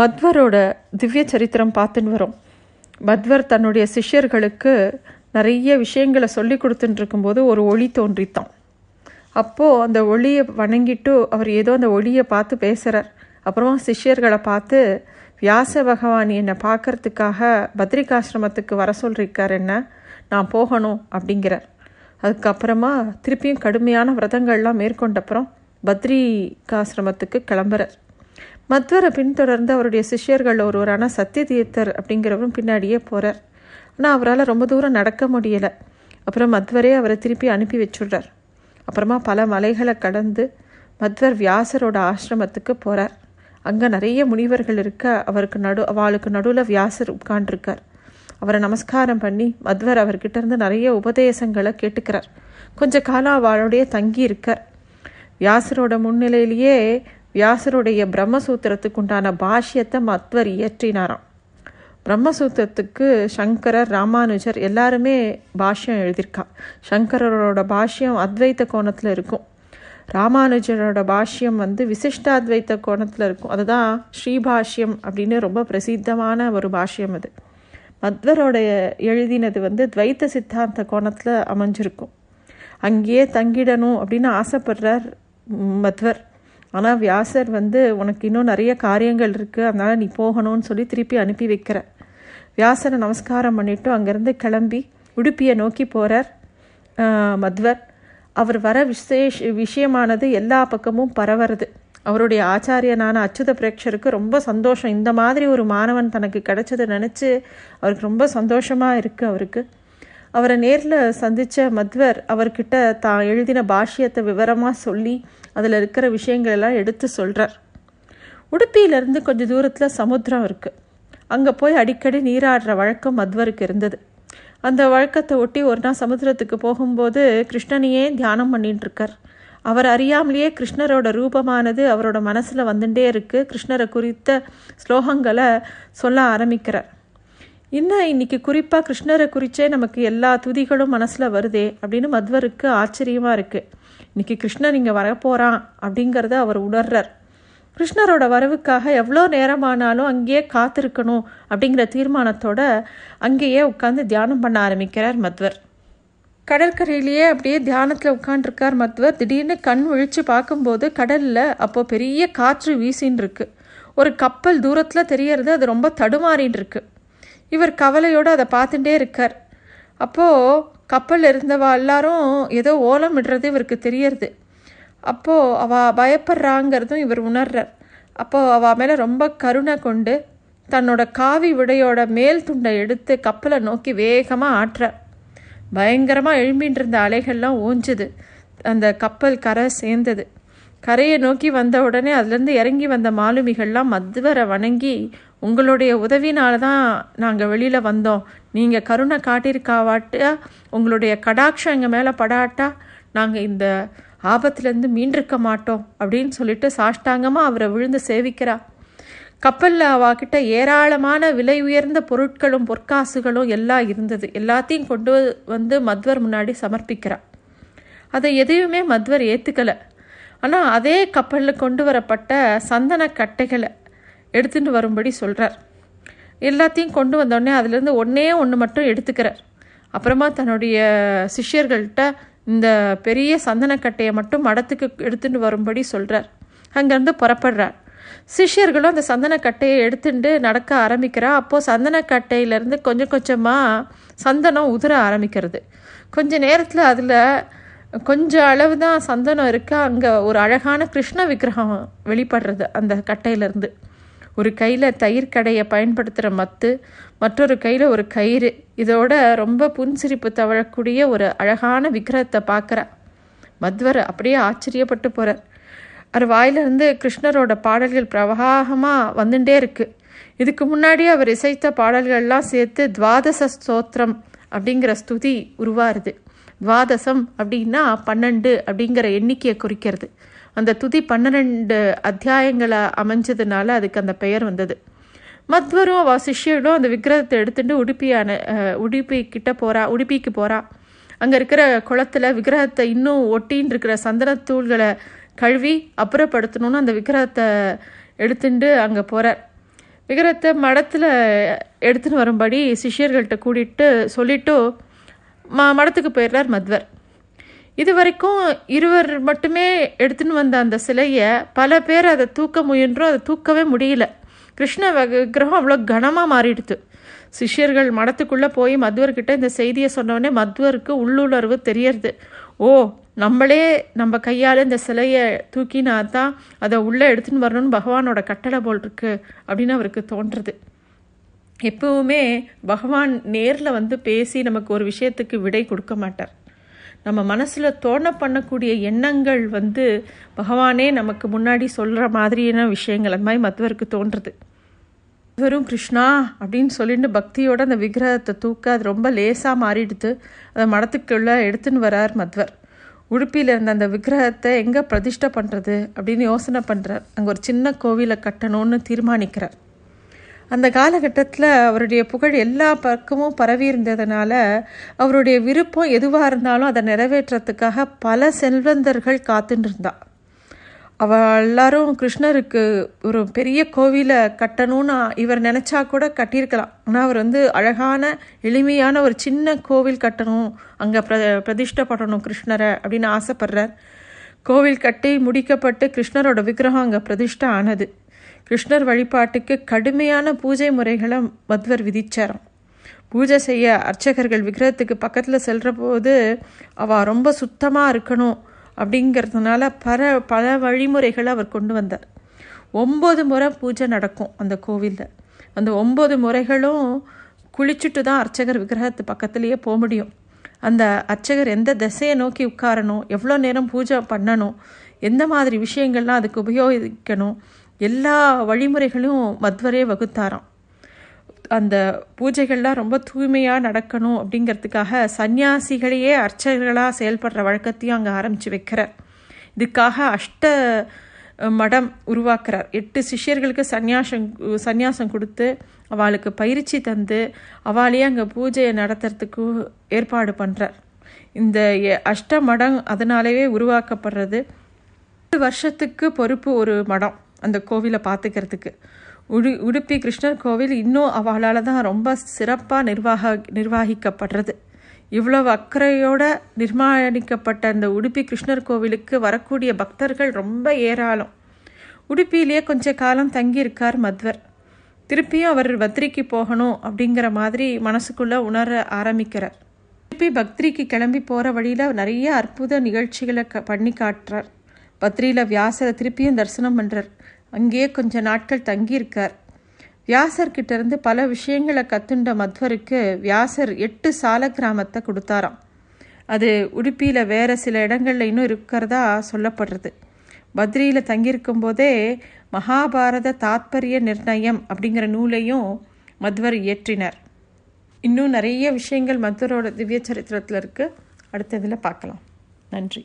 மத்வரோட திவ்ய சரித்திரம் பார்த்துன்னு வரோம். மத்வர் தன்னுடைய சிஷ்யர்களுக்கு நிறைய விஷயங்களை சொல்லி கொடுத்துட்டு இருக்கும்போது ஒரு ஒளி தோன்றித்தான். அப்போது அந்த ஒளியை வணங்கிட்டு அவர் ஏதோ அந்த ஒளியை பார்த்து பேசுகிறார் அப்புறமா சிஷ்யர்களை பார்த்து வியாச பகவான் என்னை பார்க்கறதுக்காக பத்ரிகாசிரமத்துக்கு வர சொல்லியிருக்கார் என்ன? நான் போகணும் அப்படிங்கிறார். அதுக்கப்புறமா திருப்பியும் கடுமையான விரதங்கள்லாம் மேற்கொண்டப்புறம் பத்ரிகாசிரமத்துக்கு கிளம்புறார். மத்வரை பின்தொடர்ந்து அவருடைய சிஷ்யர்கள் ஒருவரான சத்தியதீர்த்தர் அப்படிங்கிறவரும் பின்னாடியே போகிறார் ஆனால் அவரால் ரொம்ப தூரம் நடக்க முடியலை. அப்புறம் மத்வரே அவரை திருப்பி அனுப்பி வச்சுடுறார். அப்புறமா பல மலைகளை கடந்து மத்வர் வியாசரோட ஆசிரமத்துக்கு போகிறார் அங்கே நிறைய முனிவர்கள் இருக்க அவருக்கு நடு அவளுக்கு நடுவில் வியாசர் உட்காண்டிருக்கார் அவரை நமஸ்காரம் பண்ணி மத்வர் அவர்கிட்ட இருந்து நிறைய உபதேசங்களை கேட்டுக்கிறார். கொஞ்ச காலம் அவளுடைய தங்கி இருக்கார். வியாசரோட முன்னிலையிலேயே வியாசருடைய பிரம்மசூத்திரத்துக்கு உண்டான பாஷ்யத்தை மத்வர் இயற்றினாராம். பிரம்மசூத்திரத்துக்கு சங்கரர் ராமானுஜர் எல்லாருமே பாஷ்யம் எழுதியிருக்கா. சங்கரரோட பாஷ்யம் அத்வைத்த கோணத்தில் இருக்கும். ராமானுஜரோட பாஷ்யம் வந்து விசிஷ்டாத்வைத்த கோணத்தில் இருக்கும். அதுதான் ஸ்ரீபாஷ்யம் அப்படின்னு ரொம்ப பிரசித்தமான ஒரு பாஷ்யம் அது. மத்வரோட எழுதினது வந்து துவைத்த சித்தாந்த கோணத்தில் அமைஞ்சிருக்கும். அங்கேயே தங்கிடணும் அப்படின்னு ஆசைப்படுறார் மத்வர். ஆனால் வியாசர் வந்து உனக்கு இன்னும் நிறைய காரியங்கள் இருக்குது அதனால் நீ போகணும்னு சொல்லி திருப்பி அனுப்பி வைக்கிற. வியாசரை நமஸ்காரம் பண்ணிவிட்டு அங்கேருந்து கிளம்பி உடுப்பியை நோக்கி போகிறார் மத்வர். அவர் வர விசேஷ விஷயமானது எல்லா பக்கமும் பரவறது. அவருடைய ஆச்சாரியனான அச்சுத பிரேக்ஷருக்கு ரொம்ப சந்தோஷம். இந்த மாதிரி ஒரு மாணவன் தனக்கு கிடைச்சதை நினச்சி அவருக்கு ரொம்ப சந்தோஷமாக இருக்குது அவருக்கு. அவரை நேரில் சந்தித்த மத்வர் அவர்கிட்ட தான் எழுதின பாஷ்யத்தை விவரமாக சொல்லி அதில் இருக்கிற விஷயங்கள் எல்லாம் எடுத்து சொல்கிறார் உடுப்பியிலேருந்து கொஞ்சம் தூரத்தில் சமுத்திரம் இருக்குது அங்கே போய் அடிக்கடி நீராடுற வழக்கம் மத்வருக்கு இருந்தது. அந்த வழக்கத்தை ஒட்டி ஒரு நாள் சமுத்திரத்துக்கு போகும்போது கிருஷ்ணனையே தியானம் பண்ணிட்டு இருக்கார். அவர் அறியாமலேயே கிருஷ்ணரோட ரூபமானது அவரோட மனசில் வந்துட்டே இருக்குது கிருஷ்ணரை குறித்த ஸ்லோகங்களை சொல்ல ஆரம்பிக்கிறார். என்ன இன்னைக்கு குறிப்பாக கிருஷ்ணரை குறித்தே நமக்கு எல்லா துதிகளும் மனசில் வருதே அப்படின்னு மத்வருக்கு ஆச்சரியமாக இருக்குது இன்னைக்கு கிருஷ்ணன் இங்கே வரப்போகிறான் அப்படிங்கிறத அவர் உணர்றார். கிருஷ்ணரோட வரவுக்காக எவ்வளோ நேரமானாலும் அங்கேயே காத்திருக்கணும் அப்படிங்கிற தீர்மானத்தோட அங்கேயே உட்காந்து தியானம் பண்ண ஆரம்பிக்கிறார் மத்வர். கடற்கரையிலேயே அப்படியே தியானத்தில் உட்காண்டிருக்கார் மத்வர். திடீர்னு கண் விழித்து பார்க்கும்போது கடலில் அப்போ பெரிய காற்று வீசின்னு இருக்கு ஒரு கப்பல் தூரத்தில் தெரியறது அது ரொம்ப தடுமாறின்னு இருக்குது இவர் கவலையோடு அதை பார்த்துட்டே இருக்கார். அப்போது கப்பல் இருந்தவா எல்லாரும் ஏதோ ஓலம் விடுறது இவருக்கு தெரியறது. அப்போது அவள் பயப்படுறாங்கிறதும் இவர் உணர்றார். அப்போது அவள் மேலே ரொம்ப கருணை கொண்டு தன்னோட காவி விடையோட மேல் துண்டை எடுத்து கப்பலை நோக்கி வேகமாக ஆட்டுறார் பயங்கரமாக எழும்பின்னு இருந்த அலைகள்லாம் ஓஞ்சுது அந்த கப்பல் கரை சேர்ந்தது. கரையை நோக்கி வந்த உடனே அதுலேருந்து இறங்கி வந்த மாலுமிகள்லாம் மதுவரை வணங்கி உங்களுடைய உதவினால தான் நாங்கள் வெளியில் வந்தோம். நீங்கள் கருணை காட்டியிருக்காவாட்டா உங்களுடைய கடாட்சம் எங்கள் மேலே படாட்டா நாங்கள் இந்த ஆபத்துலேருந்து மீண்டிருக்க மாட்டோம் அப்படின்னு சொல்லிட்டு சாஷ்டாங்கமாக அவரை விழுந்து சேவிக்கிறா. கப்பலில் அவகிட்ட ஏராளமான விலை உயர்ந்த பொருட்களும் பொற்காசுகளும் எல்லாம் இருந்தது. எல்லாத்தையும் கொண்டு வந்து மத்வர் முன்னாடி சமர்ப்பிக்கிறா. அதை எதையுமே மத்வர் ஏற்றுக்கலை ஆனால் அதே கப்பலில் கொண்டு வரப்பட்ட சந்தன கட்டைகளை எடுத்துகிட்டு வரும்படி சொல்கிறார் எல்லாத்தையும் கொண்டு வந்தோடனே அதுலேருந்து ஒன்றே ஒன்று மட்டும் எடுத்துக்கிறார். அப்புறமா தன்னுடைய சிஷ்யர்கள்ட்ட இந்த பெரிய சந்தனக்கட்டையை மட்டும் மடத்துக்கு எடுத்துகிட்டு வரும்படி சொல்கிறார் அங்கேருந்து புறப்படுறார். சிஷ்யர்களும் அந்த சந்தனக்கட்டையை எடுத்துட்டு நடக்க ஆரம்பிக்கிறா. அப்போது சந்தனக்கட்டையிலேருந்து கொஞ்சம் கொஞ்சமாக சந்தனம் உதிர ஆரம்பிக்கிறது. கொஞ்ச நேரத்தில் அதில் கொஞ்சம் அளவு தான் சந்தனம் இருக்குது அங்கே ஒரு அழகான கிருஷ்ண விக்கிரகம் வெளிப்படுறது அந்த கட்டையிலேருந்து. ஒரு கையில் தயிர் கடையை பயன்படுத்துகிற மத்து மற்றொரு கையில் ஒரு கயிறு. இதோட ரொம்ப புன்சிரிப்பு தவழக்கூடிய ஒரு அழகான விக்கிரகத்தை பார்க்குறா. மத்வர் அப்படியே ஆச்சரியப்பட்டு போகிறார் அவர் வாயிலிருந்து கிருஷ்ணரோட பாடல்கள் பிரவாகமாக வந்துட்டே இருக்குது இதுக்கு முன்னாடி அவர் இசைத்த பாடல்கள்லாம் சேர்த்து துவாதச ஸ்தோத்திரம் அப்படிங்கிற ஸ்துதி உருவாருது. துவாதசம் அப்படின்னா பன்னெண்டு அப்படிங்கிற எண்ணிக்கையை குறிக்கிறது. அந்த துதி பன்னிரெண்டு அத்தியாயங்களை அமைஞ்சதுனால அதுக்கு அந்த பெயர் வந்தது. மத்வரும் அவள் சிஷ்யனும் அந்த விக்கிரகத்தை எடுத்துட்டு உடுப்பியான உடுப்பி கிட்ட போகிறா உடுப்பிக்கு போகிறா அங்கே இருக்கிற குளத்தில் விக்கிரகத்தை இன்னும் ஒட்டின்னு இருக்கிற சந்தனத்தூள்களை கழுவி அப்புறப்படுத்தணும்னு அந்த விக்கிரகத்தை எடுத்துட்டு அங்கே போகிறார் விக்கிரகத்தை மடத்தில் எடுத்துன்னு வரும்படி சிஷியர்கள்ட்ட கூட்டிகிட்டு சொல்லிட்டு ம மடத்துக்கு போயிடுறார் மத்வர். இது வரைக்கும் இருவர் மட்டுமே எடுத்துன்னு வந்த அந்த சிலையை பல பேர் அதை தூக்க முயன்றும் அதை தூக்கவே முடியல. கிருஷ்ண விக்கிரகம் அவ்வளோ கனமாக மாறிடுது சிஷ்யர்கள் மடத்துக்குள்ளே போய் மதுவர்கிட்ட இந்த செய்தியை சொன்னோடனே மதுவருக்கு உள்ளுணர்வு தெரியறது. ஓ நம்மளே நம்ம கையால் இந்த சிலையை தூக்கினா தான் அதை உள்ளே எடுத்துன்னு வரணும்னு பகவானோட கட்டளை போல் இருக்கு அப்படின்னு அவருக்கு தோன்றுறது எப்பவுமே பகவான் நேரில் வந்து பேசி நமக்கு ஒரு விஷயத்துக்கு விடை கொடுக்க மாட்டார். நம்ம மனசில் தோண பண்ணக்கூடிய எண்ணங்கள் வந்து பகவானே நமக்கு முன்னாடி சொல்கிற மாதிரியான விஷயங்கள். அந்த மாதிரி மற்றவருக்கு தோன்றுறது. வெறும் கிருஷ்ணா அப்படின்னு சொல்லிட்டு பக்தியோட அந்த விக்கிரகத்தை தூக்க அது ரொம்ப லேசாக மாறிடுத்து அதை மடத்துக்குள்ளே எடுத்துன்னு வரார் மத்வர். உடுப்பியில் இருந்த அந்த விக்கிரகத்தை எங்கே பிரதிஷ்டை பண்ணுறது அப்படின்னு யோசனை பண்ணுறார் அங்கே ஒரு சின்ன கோவிலை கட்டணும்னு தீர்மானிக்கிறார். அந்த காலகட்டத்தில் அவருடைய புகழ் எல்லா பக்கமும் பரவி இருந்ததுனால அவருடைய விருப்பம் எதுவாக இருந்தாலும் அதை நிறைவேற்றத்துக்காக பல செல்வந்தர்கள் காத்துட்டு இருந்தா. அவ எல்லாரும் கிருஷ்ணருக்கு ஒரு பெரிய கோவிலை கட்டணும்னு இவர் நினச்சா கூட கட்டியிருக்கலாம். ஆனால் அவர் வந்து அழகான எளிமையான ஒரு சின்ன கோவில் கட்டணும் அங்கே பிர பிரதிஷ்டப்படணும் கிருஷ்ணரை அப்படின்னு ஆசைப்படுறார். கோவில் கட்டி முடிக்கப்பட்டு கிருஷ்ணரோட விக்கிரகம் அங்கே பிரதிஷ்டை ஆனது. கிருஷ்ணர் வழிபாட்டுக்கு கடுமையான பூஜை முறைகளை மத்வர் விதிச்சாராம். பூஜை செய்ய அர்ச்சகர்கள் விக்கிரகத்துக்கு பக்கத்தில் செல்கிற போது அவள் ரொம்ப சுத்தமாக இருக்கணும் அப்படிங்கிறதுனால பல பல வழிமுறைகளை அவர் கொண்டு வந்தார். ஒம்பது முறை பூஜை நடக்கும் அந்த கோவிலில். அந்த ஒம்பது முறைகளும் குளிச்சுட்டு தான் அர்ச்சகர் விக்கிரகத்து பக்கத்துலேயே போக முடியும். அந்த அர்ச்சகர் எந்த திசையை நோக்கி உட்காரணும் எவ்வளோ நேரம் பூஜை பண்ணணும் எந்த மாதிரி விஷயங்கள்லாம் அதுக்கு உபயோகிக்கணும் எல்லா வழிமுறைகளும் மத்வரே வகுத்தாராம். அந்த பூஜைகள்லாம் ரொம்ப தூய்மையாக நடக்கணும் அப்படிங்கிறதுக்காக சந்நியாசிகளையே அர்ச்சகர்களாக செயல்படுற வழக்கத்தையும் அங்கே ஆரம்பித்து வைக்கிறார். இதுக்காக அஷ்ட மடம் உருவாக்குறார். எட்டு சிஷ்யர்களுக்கு சந்நியாசம் சந்நியாசம் கொடுத்து அவளுக்கு பயிற்சி தந்து அவளையே அங்கே பூஜையை நடத்துறதுக்கு ஏற்பாடு பண்ணுறார் இந்த அஷ்ட மடம் அதனாலேயே உருவாக்கப்படுறது. வருஷத்துக்கு பொறுப்பு ஒரு மடம். அந்த கோவிலை பார்த்துக்கிறதுக்கு. உடு உடுப்பி கிருஷ்ணர் கோவில் இன்னும் அவளால் தான் ரொம்ப சிறப்பாக நிர்வாக நிர்வாகிக்கப்படுறது. இவ்வளவு அக்கறையோட நிர்மாணிக்கப்பட்ட அந்த உடுப்பி கிருஷ்ணர் கோவிலுக்கு வரக்கூடிய பக்தர்கள் ரொம்ப ஏராளம். உடுப்பியிலேயே கொஞ்ச காலம் தங்கியிருக்கார் மத்வர். திருப்பியும் அவர் பத்ரிக்கு போகணும் அப்படிங்கிற மாதிரி மனசுக்குள்ளே உணர ஆரம்பிக்கிறார். திருப்பி பக்திரிக்கு கிளம்பி போகிற வழியில் நிறைய அற்புத நிகழ்ச்சிகளை க பண்ணி காட்டுறார். பத்ரியில் வியாசரை திருப்பியும் தரிசனம் பண்ணுறார் அங்கேயே கொஞ்ச நாட்கள் தங்கியிருக்கார். வியாசர்கிட்டேருந்து பல விஷயங்களை கத்துண்ட மத்வருக்கு வியாசர் எட்டு சால கிராமத்தை கொடுத்தாராம். அது உடுப்பியில் வேறு சில இடங்களில் இன்னும் இருக்கிறதா சொல்லப்படுறது. பத்ரியில் தங்கியிருக்கும் போதே மகாபாரத தாத்பரிய நிர்ணயம் அப்படிங்கிற நூலையும் மத்வர் இயற்றினார். இன்னும் நிறைய விஷயங்கள் மத்வரோட திவ்ய சரித்திரத்தில் இருக்குது அடுத்த இதில் பார்க்கலாம். நன்றி.